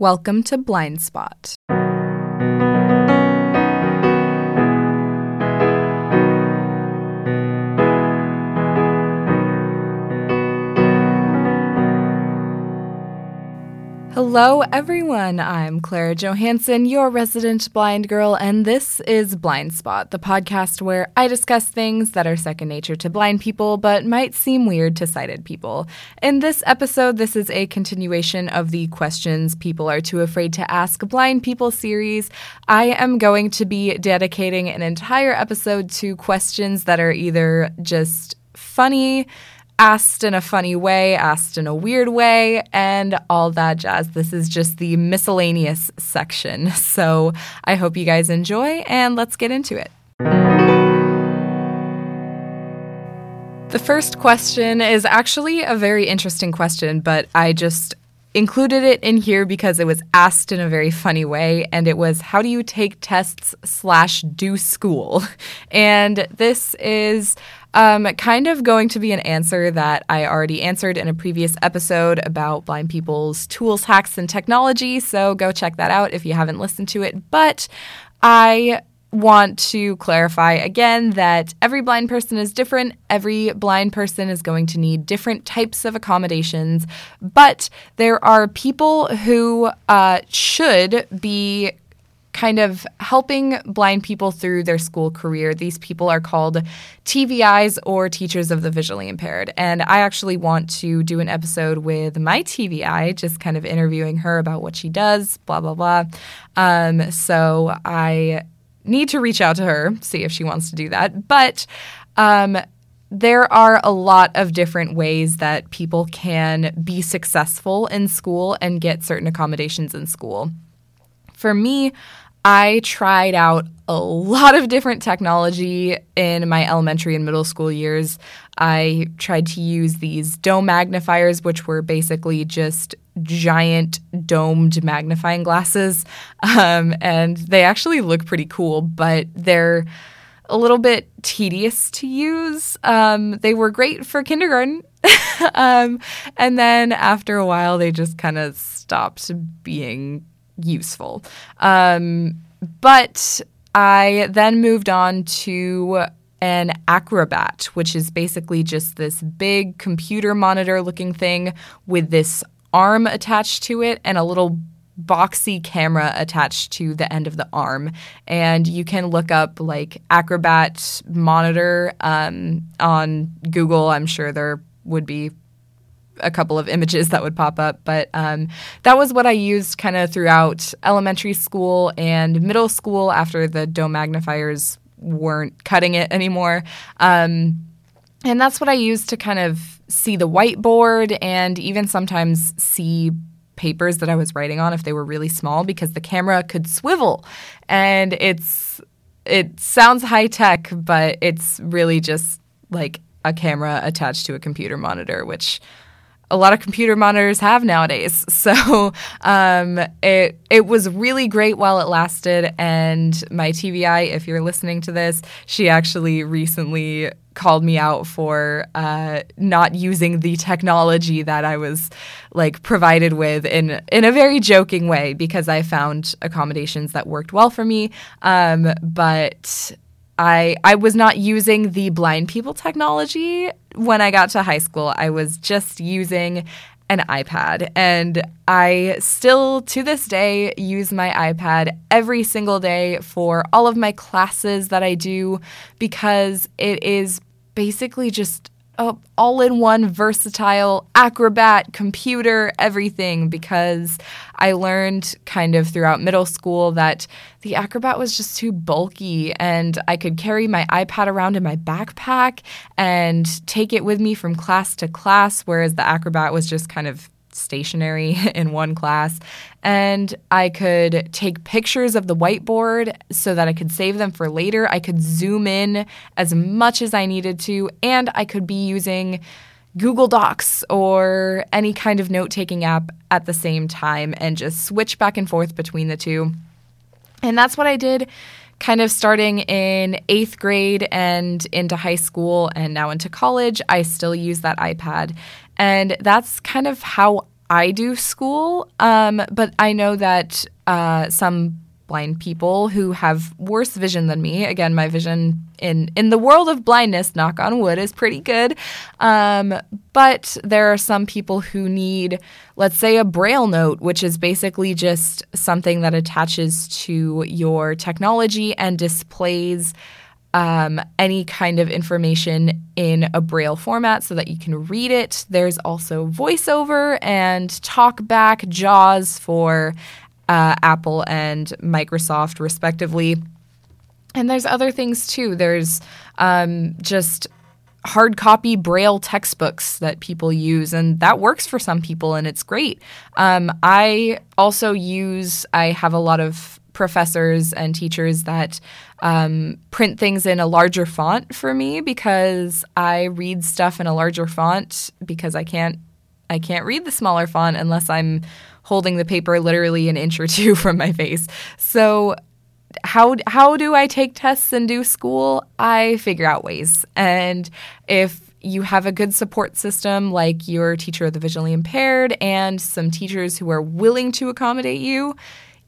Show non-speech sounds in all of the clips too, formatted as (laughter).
Welcome to Blind Spot. Hello, everyone. I'm Clara Johansson, your resident blind girl, and this is Blind Spot, the podcast where I discuss things that are second nature to blind people but might seem weird to sighted people. In this episode, this is a continuation of the Questions People Are Too Afraid to Ask Blind People series. I am going to be dedicating an entire episode to questions that are either just funny, asked in a funny way, asked in a weird way, and all that jazz. This is just the miscellaneous section. (laughs) So I hope you guys enjoy, and let's get into it. The first question is actually a very interesting question, but I just included it in here because it was asked in a very funny way and it was how do you take tests slash do school (laughs) and this is um, kind of going to be an answer that I already answered in a previous episode about blind people's tools, hacks, and technology. So go check that out if you haven't listened to it. But I want to clarify again that every blind person is different. Every blind person is going to need different types of accommodations, but there are people who uh, should be kind of helping blind people through their school career. These people are called TVIs or Teachers of the Visually Impaired. And I actually want to do an episode with my TVI, just kind of interviewing her about what she does, blah, blah, blah. Um, so I need to reach out to her, see if she wants to do that. But um, there are a lot of different ways that people can be successful in school and get certain accommodations in school. For me, I tried out a lot of different technology in my elementary and middle school years. I tried to use these dome magnifiers, which were basically just giant domed magnifying glasses. Um, and they actually look pretty cool, but they're a little bit tedious to use. Um, they were great for kindergarten. (laughs) um, and then after a while, they just kind of stopped being useful. Um, but I then moved on to an Acrobat, which is basically just this big computer monitor looking thing with this arm attached to it and a little boxy camera attached to the end of the arm. And you can look up like Acrobat monitor um, on Google. I'm sure there would be a couple of images that would pop up. But um, that was what I used kind of throughout elementary school and middle school after the dome magnifiers weren't cutting it anymore. Um, and that's what I used to kind of see the whiteboard and even sometimes see papers that I was writing on if they were really small because the camera could swivel. And it's it sounds high tech, but it's really just like a camera attached to a computer monitor, which a lot of computer monitors have nowadays. (laughs) So um, it it was really great while it lasted. And my TVI, if you're listening to this, she actually recently called me out for uh, not using the technology that I was like provided with in in a very joking way because I found accommodations that worked well for me. Um, but I I was not using the blind people technology when I got to high school. I was just using an iPad and I still to this day use my iPad every single day for all of my classes that I do because it is basically just a all-in-one versatile acrobat computer everything because I learned kind of throughout middle school that the acrobat was just too bulky and I could carry my iPad around in my backpack and take it with me from class to class whereas the acrobat was just kind of stationary (laughs) in one class. And I could take pictures of the whiteboard so that I could save them for later. I could zoom in as much as I needed to, and I could be using Google Docs or any kind of note taking app at the same time and just switch back and forth between the two. And that's what I did kind of starting in eighth grade and into high school and now into college. I still use that iPad. And that's kind of how I do school, um, but I know that uh, some blind people who have worse vision than me. Again, my vision in in the world of blindness, knock on wood, is pretty good. Um, but there are some people who need, let's say, a braille note, which is basically just something that attaches to your technology and displays. Um, any kind of information in a braille format so that you can read it. There's also voiceover and talkback JAWS for uh, Apple and Microsoft, respectively. And there's other things too. There's um, just hard copy braille textbooks that people use and that works for some people and it's great um, i also use i have a lot of professors and teachers that um, print things in a larger font for me because i read stuff in a larger font because i can't i can't read the smaller font unless i'm holding the paper literally an inch or two (laughs) from my face. So how how do I take tests and do school? I figure out ways. And if you have a good support system like your teacher of the visually impaired and some teachers who are willing to accommodate you,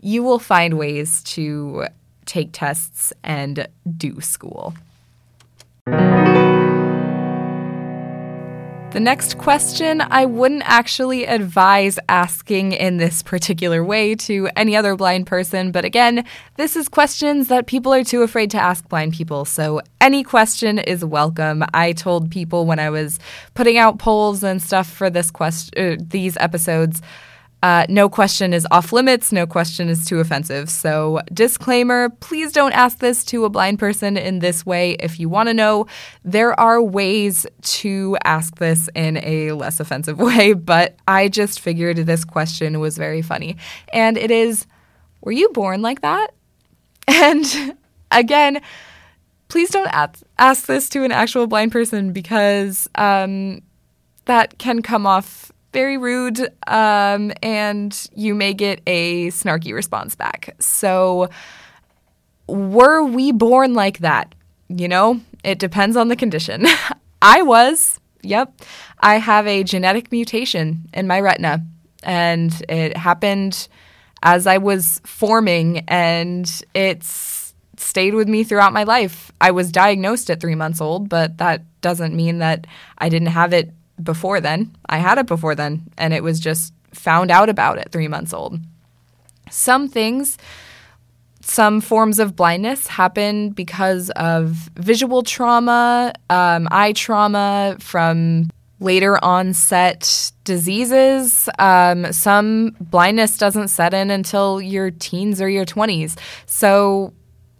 you will find ways to take tests and do school. The next question I wouldn't actually advise asking in this particular way to any other blind person, but again, this is questions that people are too afraid to ask blind people, so any question is welcome. I told people when I was putting out polls and stuff for this quest- uh, these episodes uh, no question is off limits, no question is too offensive. So, disclaimer please don't ask this to a blind person in this way. If you want to know, there are ways to ask this in a less offensive (laughs) way, but I just figured this question was very funny. And it is Were you born like that? (laughs) And again, please don't ask, ask this to an actual blind person because um, that can come off very rude, um, and you may get a snarky response back. So, were we born like that? You know, it depends on the condition. (laughs) I was, yep. I have a genetic mutation in my retina, and it happened as I was forming, and it's stayed with me throughout my life. I was diagnosed at three months old, but that doesn't mean that I didn't have it before then. I had it before then, and it was just found out about it three months old. Some things, some forms of blindness happen because of visual trauma, um, eye trauma from later onset diseases. Um, some blindness doesn't set in until your teens or your 20s. So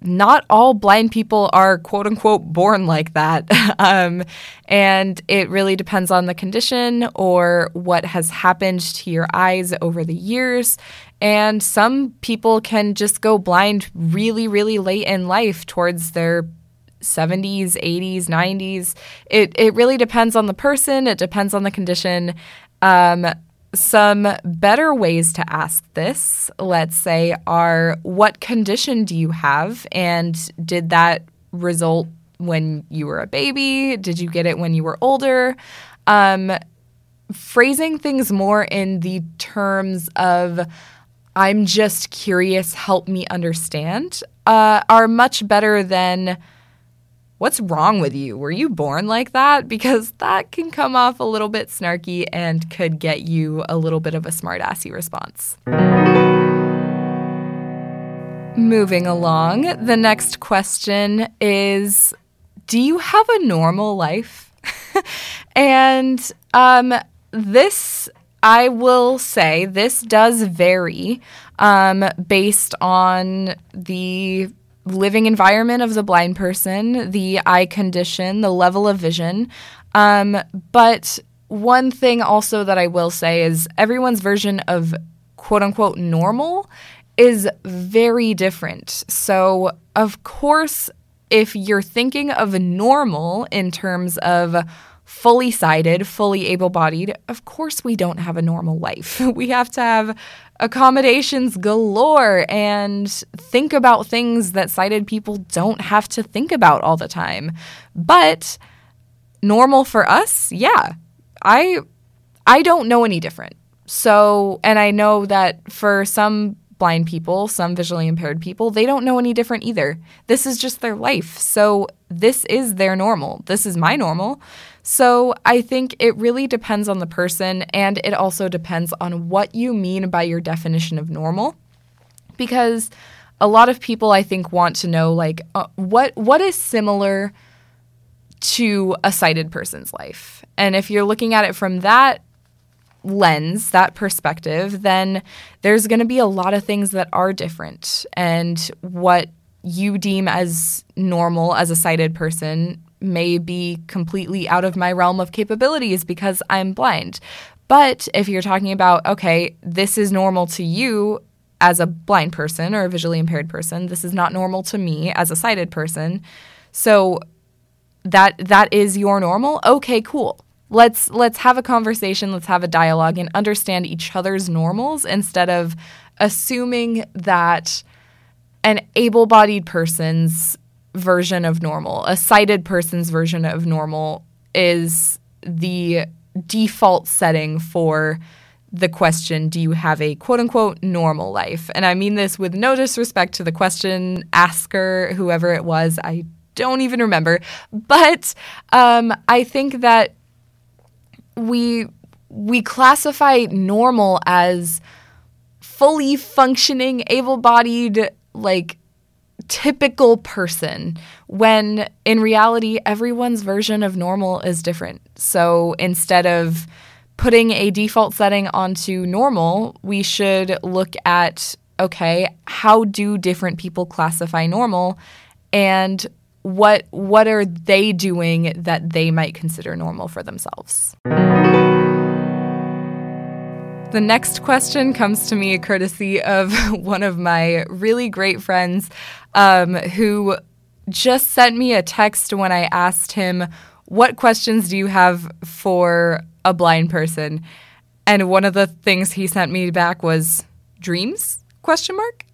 not all blind people are quote unquote born like that. (laughs) um, and it really depends on the condition or what has happened to your eyes over the years. And some people can just go blind really, really late in life towards their 70s, 80s, 90s. It, it really depends on the person, it depends on the condition. Um, some better ways to ask this, let's say, are what condition do you have? And did that result when you were a baby? Did you get it when you were older? Um, phrasing things more in the terms of, I'm just curious, help me understand, uh, are much better than what's wrong with you? Were you born like that? Because that can come off a little bit snarky and could get you a little bit of a smartassy response. Moving along, the next question is Do you have a normal life? (laughs) and um, this, I will say, this does vary um, based on the living environment of the blind person, the eye condition, the level of vision. Um, but one thing also that I will say is everyone's version of quote unquote normal is very different. So, of course, if you're thinking of normal in terms of fully sighted, fully able bodied, of course we don't have a normal life. (laughs) We have to have accommodations galore and think about things that sighted people don't have to think about all the time. But normal for us, yeah. I I don't know any different. So, and I know that for some blind people, some visually impaired people, they don't know any different either. This is just their life. So, this is their normal. This is my normal. So, I think it really depends on the person and it also depends on what you mean by your definition of normal. Because a lot of people I think want to know like uh, what what is similar to a sighted person's life. And if you're looking at it from that lens, that perspective, then there's going to be a lot of things that are different. And what you deem as normal as a sighted person may be completely out of my realm of capabilities because I'm blind. But if you're talking about, okay, this is normal to you as a blind person or a visually impaired person, this is not normal to me as a sighted person. So that that is your normal. Okay, cool. Let's let's have a conversation, let's have a dialogue and understand each other's normals instead of assuming that an able-bodied person's version of normal, a sighted person's version of normal is the default setting for the question, do you have a quote unquote normal life? And I mean this with no disrespect to the question asker, whoever it was. I don't even remember. But um, I think that we we classify normal as fully functioning, able-bodied, like typical person when in reality everyone's version of normal is different. So instead of putting a default setting onto normal, we should look at okay, how do different people classify normal and what what are they doing that they might consider normal for themselves? The next question comes to me courtesy of (laughs) one of my really great friends um, who just sent me a text when I asked him, What questions do you have for a blind person? And one of the things he sent me back was dreams? Question mark.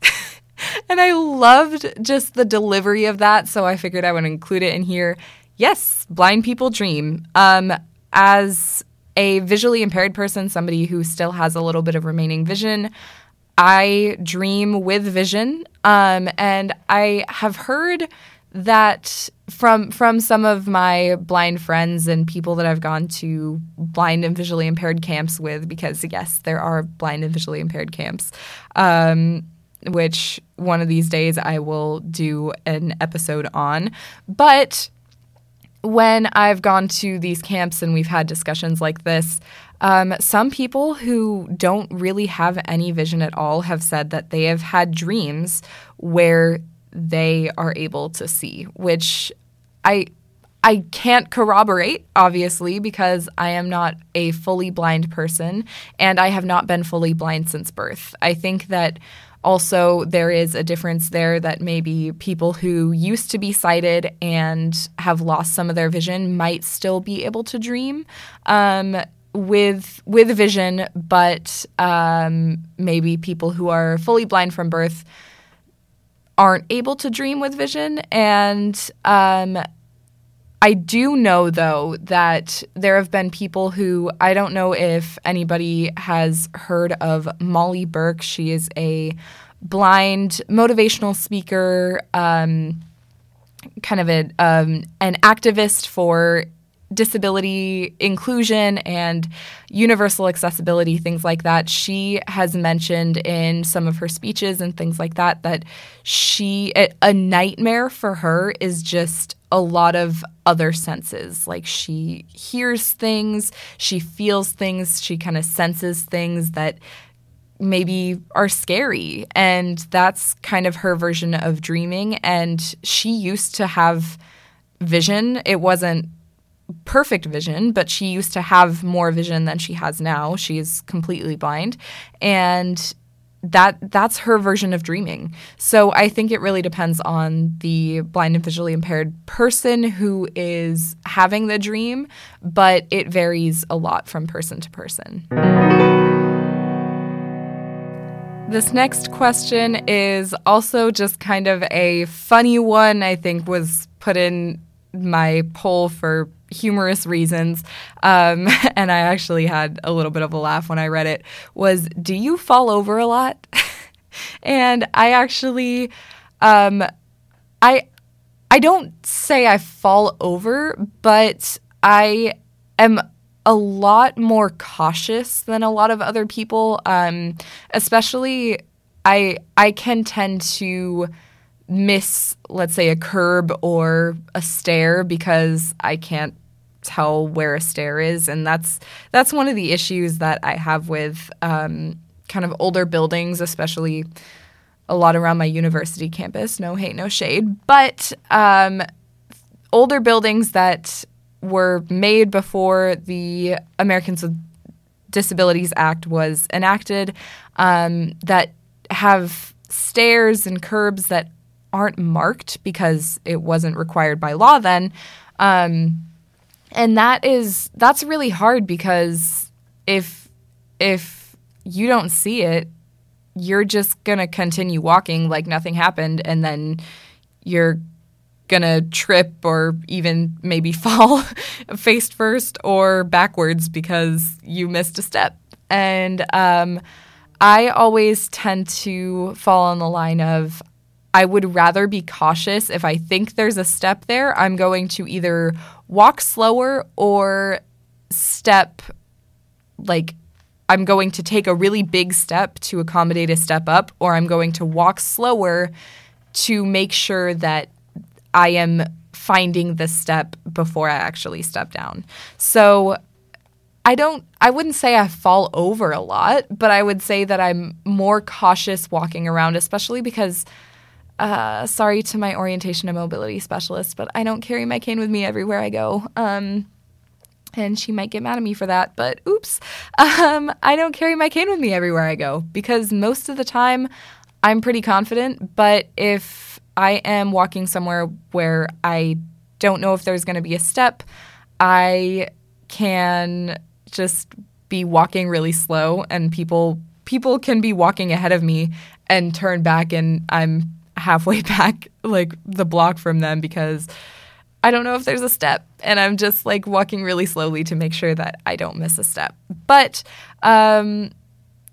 (laughs) and I loved just the delivery of that, so I figured I would include it in here. Yes, blind people dream. Um, as a visually impaired person, somebody who still has a little bit of remaining vision, I dream with vision. Um, and I have heard that from from some of my blind friends and people that I've gone to blind and visually impaired camps with, because yes, there are blind and visually impaired camps. Um, which one of these days I will do an episode on. But when I've gone to these camps and we've had discussions like this, um, some people who don't really have any vision at all have said that they have had dreams where they are able to see, which I I can't corroborate, obviously, because I am not a fully blind person and I have not been fully blind since birth. I think that also, there is a difference there that maybe people who used to be sighted and have lost some of their vision might still be able to dream. Um, with with vision, but um, maybe people who are fully blind from birth aren't able to dream with vision, and um, I do know, though, that there have been people who I don't know if anybody has heard of Molly Burke. She is a blind motivational speaker, um, kind of a, um, an activist for disability inclusion and universal accessibility, things like that. She has mentioned in some of her speeches and things like that that she, a nightmare for her is just a lot of other senses. Like she hears things, she feels things, she kind of senses things that maybe are scary. And that's kind of her version of dreaming. And she used to have vision. It wasn't perfect vision, but she used to have more vision than she has now. She is completely blind. And that that's her version of dreaming. So I think it really depends on the blind and visually impaired person who is having the dream, but it varies a lot from person to person. This next question is also just kind of a funny one, I think was put in my poll for humorous reasons, um, (laughs) and I actually had a little bit of a laugh when I read it, was Do you fall over a lot? (laughs) and I actually, um, I, I don't say I fall over, but I am a lot more cautious than a lot of other people. Um, especially, I I can tend to miss, let's say, a curb or a stair because I can't tell where a stair is, and that's that's one of the issues that I have with um, kind of older buildings, especially a lot around my university campus. No hate, no shade, but um, older buildings that were made before the Americans with Disabilities Act was enacted um, that have stairs and curbs that aren't marked because it wasn't required by law then. Um, and that is that's really hard because if if you don't see it, you're just gonna continue walking like nothing happened, and then you're gonna trip or even maybe (laughs) fall face first or backwards because you missed a step. And um, I always tend to fall on the line of I would rather be cautious. If I think there's a step there, I'm going to either walk slower or step like I'm going to take a really big step to accommodate a step up, or I'm going to walk slower to make sure that I am finding the step before I actually step down. So I don't I wouldn't say I fall over a lot, but I would say that I'm more cautious walking around, especially because uh, sorry to my orientation and mobility specialist, but I don't carry my cane with me everywhere I go. Um, and she might get mad at me for that, but oops. (laughs) Um, I don't carry my cane with me everywhere I go because most of the time I'm pretty confident. But if I am walking somewhere where I don't know if there's going to be a step, I can just be walking really slow and people people can be walking ahead of me and turn back and I'm halfway (laughs) back like the block from them because I don't know if there's a step and I'm just like walking really slowly to make sure that I don't miss a step. But um,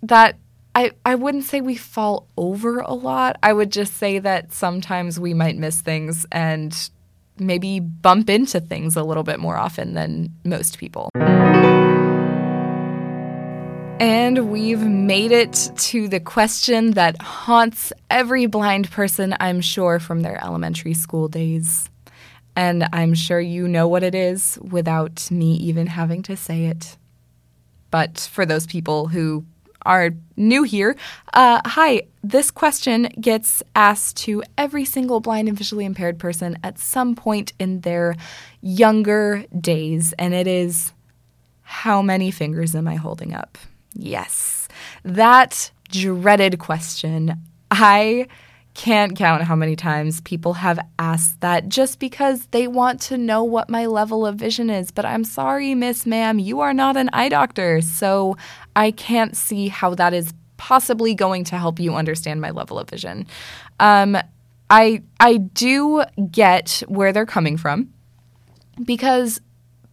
that I, I wouldn't say we fall over a lot. I would just say that sometimes we might miss things and maybe bump into things a little bit more often than most people. And we've made it to the question that haunts every blind person, I'm sure, from their elementary school days. And I'm sure you know what it is without me even having to say it. But for those people who are new here, uh, hi, this question gets asked to every single blind and visually impaired person at some point in their younger days. And it is how many fingers am I holding up? Yes, that dreaded question. I can't count how many times people have asked that just because they want to know what my level of vision is. But I'm sorry, Miss Ma'am, you are not an eye doctor, so I can't see how that is possibly going to help you understand my level of vision. Um, I I do get where they're coming from because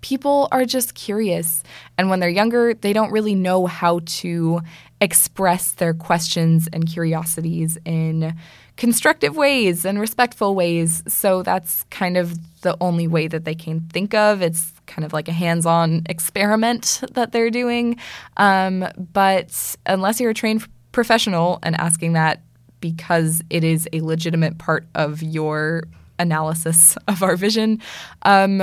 people are just curious. And when they're younger, they don't really know how to express their questions and curiosities in constructive ways and respectful ways. So that's kind of the only way that they can think of. It's kind of like a hands on experiment (laughs) that they're doing. Um, but unless you're a trained professional and asking that because it is a legitimate part of your analysis (laughs) of our vision, um,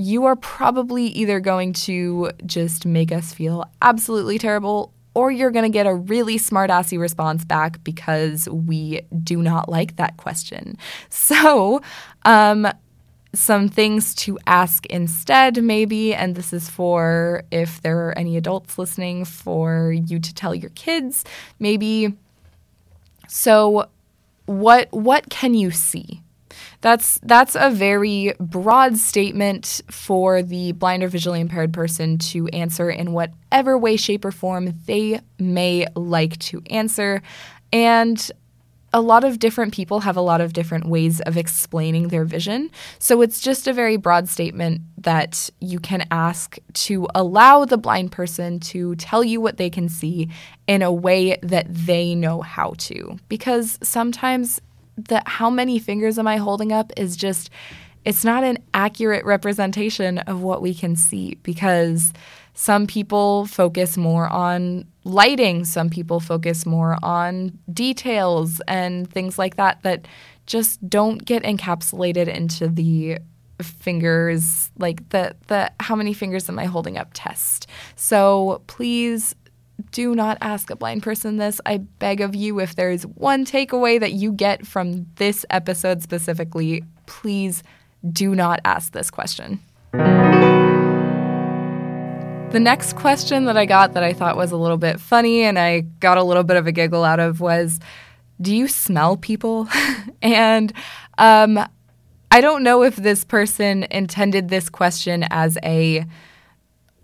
you are probably either going to just make us feel absolutely terrible or you're going to get a really smart smartassy response back because we do not like that question. (laughs) So, um, some things to ask instead, maybe, and this is for if there are any adults listening, for you to tell your kids, maybe. So, what what can you see? That's that's a very broad statement for the blind or visually impaired person to answer in whatever way, shape, or form they may like to answer. And a lot of different people have a lot of different ways of explaining their vision. So it's just a very broad statement that you can ask to allow the blind person to tell you what they can see in a way that they know how to. Because sometimes the how many fingers am I holding up is just it's not an accurate representation of what we can see because some people focus more on lighting, some people focus more on details and things like that that just don't get encapsulated into the fingers like the the how many fingers am I holding up test. So please do not ask a blind person this. I beg of you if there is one takeaway that you get from this episode specifically, please do not ask this question. The next question that I got that I thought was a little bit funny and I got a little bit of a giggle out of was Do you smell people? (laughs) and um, I don't know if this person intended this question as a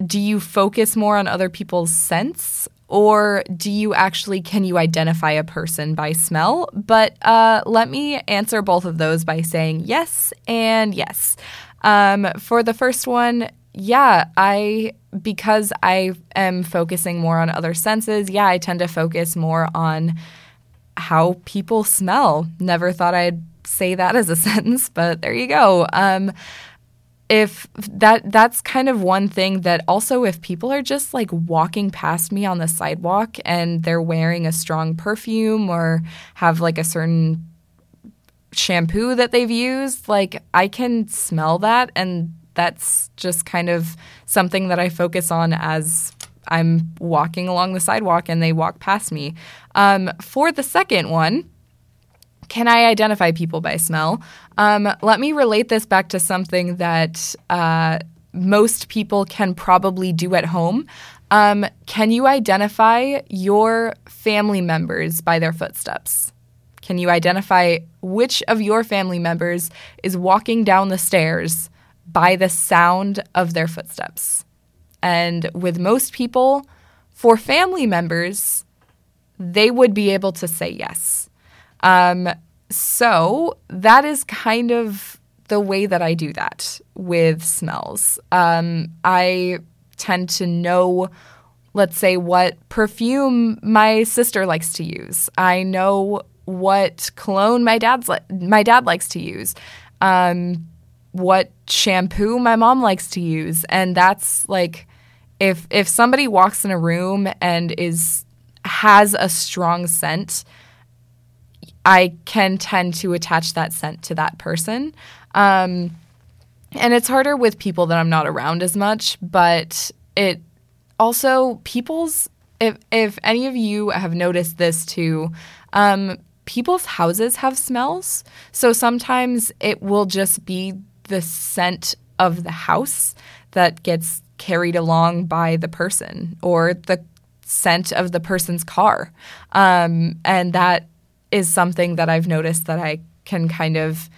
do you focus more on other people's sense or do you actually can you identify a person by smell but uh, let me answer both of those by saying yes and yes um, for the first one yeah, I because I am focusing more on other senses, yeah, I tend to focus more on how people smell. Never thought I'd say that as a (laughs) sentence, but there you go. Um, if that that's kind of one thing that also if people are just like walking past me on the sidewalk and they're wearing a strong perfume or have like a certain shampoo that they've used, like I can smell that and that's just kind of something that I focus on as I'm walking along the sidewalk and they walk past me. Um, for the second one, can I identify people by smell? Um, let me relate this back to something that uh, most people can probably do at home. Um, can you identify your family members by their footsteps? Can you identify which of your family members is walking down the stairs by the sound of their footsteps. And with most people, for family members, they would be able to say yes. Um, so that is kind of the way that I do that with smells. Um, I tend to know, let's say, what perfume my sister likes to use. I know what cologne my dad's li- my dad likes to use. Um, what shampoo my mom likes to use and that's like if if somebody walks in a room and is has a strong scent I can tend to attach that scent to that person um, and it's harder with people that I'm not around as much but it also people's if if any of you have noticed this too um, people's houses have smells so sometimes it will just be the scent of the house that gets carried along by the person or the scent of the person's car. Um, and that is something that I've noticed that I can kind of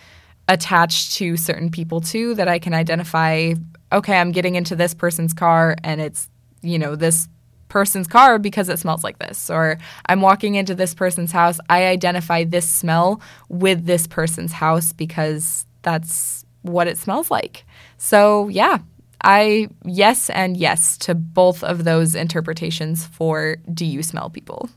attach to certain people too, that I can identify, okay, I'm getting into this person's car and it's, you know, this person's car because it smells like this. Or I'm walking into this person's house. I identify this smell with this person's house because that's what it smells like. So, yeah, I yes and yes to both of those interpretations for do you smell people?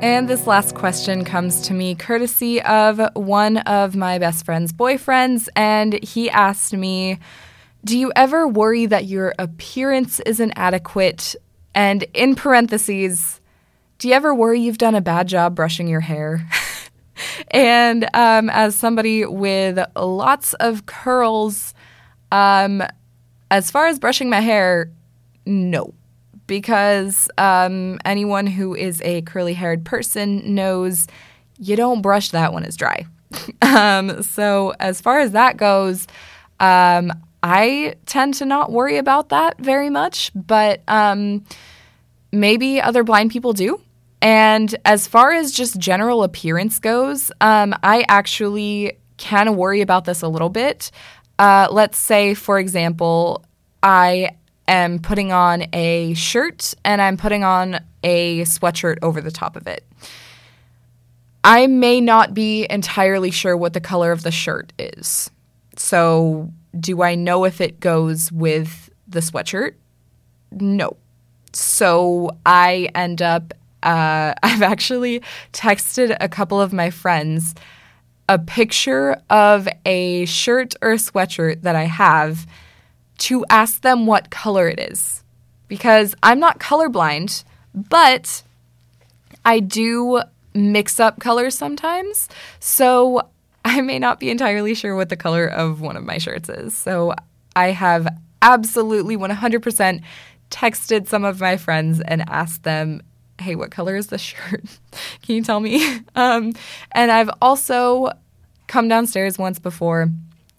And this last question comes to me courtesy of one of my best friend's boyfriends. And he asked me, Do you ever worry that your appearance isn't adequate? And in parentheses, do you ever worry you've done a bad job brushing your hair? (laughs) and um, as somebody with lots of curls, um, as far as brushing my hair, no. Because um, anyone who is a curly haired person knows you don't brush that when it's dry. (laughs) Um, so, as far as that goes, um, I tend to not worry about that very much, but um, maybe other blind people do. And as far as just general appearance goes, um, I actually can worry about this a little bit. Uh, let's say, for example, I am putting on a shirt and I'm putting on a sweatshirt over the top of it. I may not be entirely sure what the color of the shirt is. So, do I know if it goes with the sweatshirt? No. So, I end up, uh, (laughs) I've actually texted a couple of my friends a picture of a shirt or a sweatshirt that I have to ask them what color it is. Because I'm not colorblind, but I do mix up colors sometimes. So I may not be entirely sure what the color of one of my shirts is. So I have absolutely 100% texted some of my friends and asked them, hey, what color is the shirt? (laughs) Can you tell me? (laughs) Um, and I've also come downstairs once before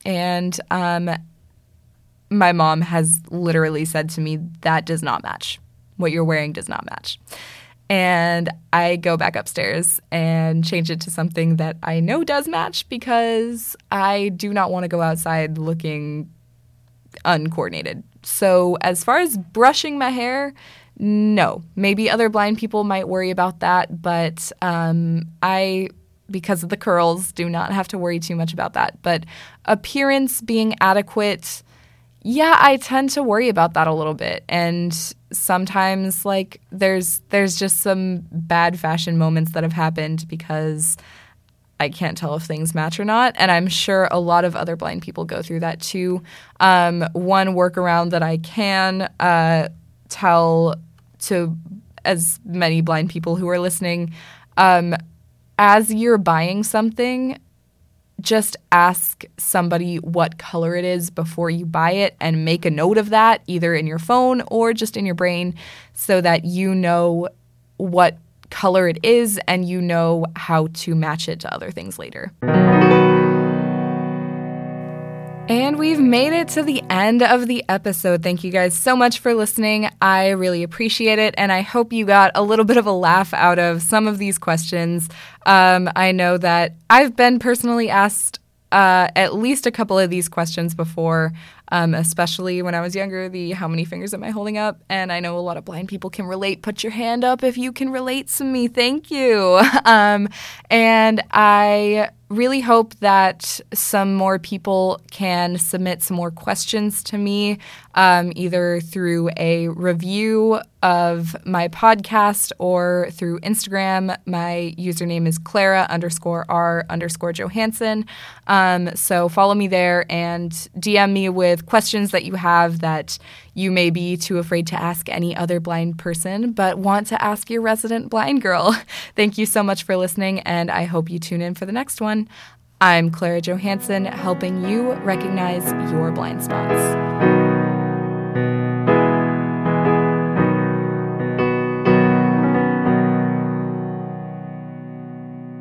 and um, my mom has literally said to me, that does not match. What you're wearing does not match. And I go back upstairs and change it to something that I know does match because I do not want to go outside looking uncoordinated. So, as far as brushing my hair, no. Maybe other blind people might worry about that, but um, I, because of the curls, do not have to worry too much about that. But appearance being adequate, yeah, I tend to worry about that a little bit. And sometimes like there's there's just some bad fashion moments that have happened because I can't tell if things match or not. And I'm sure a lot of other blind people go through that too. Um, one workaround that I can uh, tell to as many blind people who are listening um, as you're buying something, just ask somebody what color it is before you buy it and make a note of that either in your phone or just in your brain so that you know what color it is and you know how to match it to other things later. And we've made it to the end of the episode. Thank you guys so much for listening. I really appreciate it. And I hope you got a little bit of a laugh out of some of these questions. Um, I know that I've been personally asked uh, at least a couple of these questions before, um, especially when I was younger. The how many fingers am I holding up? And I know a lot of blind people can relate. Put your hand up if you can relate to me. Thank you. (laughs) Um, and I really hope that some more people can submit some more questions to me, um, either through a review of my podcast or through Instagram. My username is Clara underscore R underscore Johansson. Um, so follow me there and DM me with questions that you have that you may be too afraid to ask any other blind person, but want to ask your resident blind girl. (laughs) Thank you so much for listening, and I hope you tune in for the next one. I'm Clara Johansson, helping you recognize your blind spots.